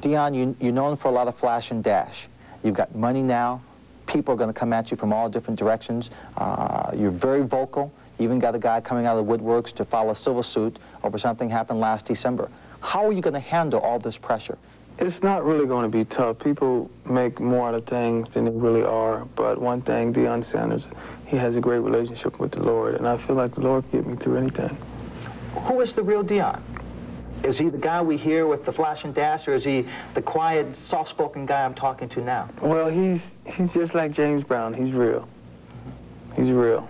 Deion, you, you're known for a lot of flash and dash. You've got money now. People are going to come at you from all different directions. Uh, you're very vocal. You even got a guy coming out of the woodworks to file a civil suit over something happened last December. How are you going to handle all this pressure? It's not really going to be tough. People make more out of things than they really are. But one thing, Deion Sanders, he has a great relationship with the Lord, and I feel like the Lord can get me through anything. Who is the real Deion? Is he the guy we hear with the flash and dash, or is he the quiet, soft-spoken guy I'm talking to now? Well, he's he's just like James Brown. He's real. He's real.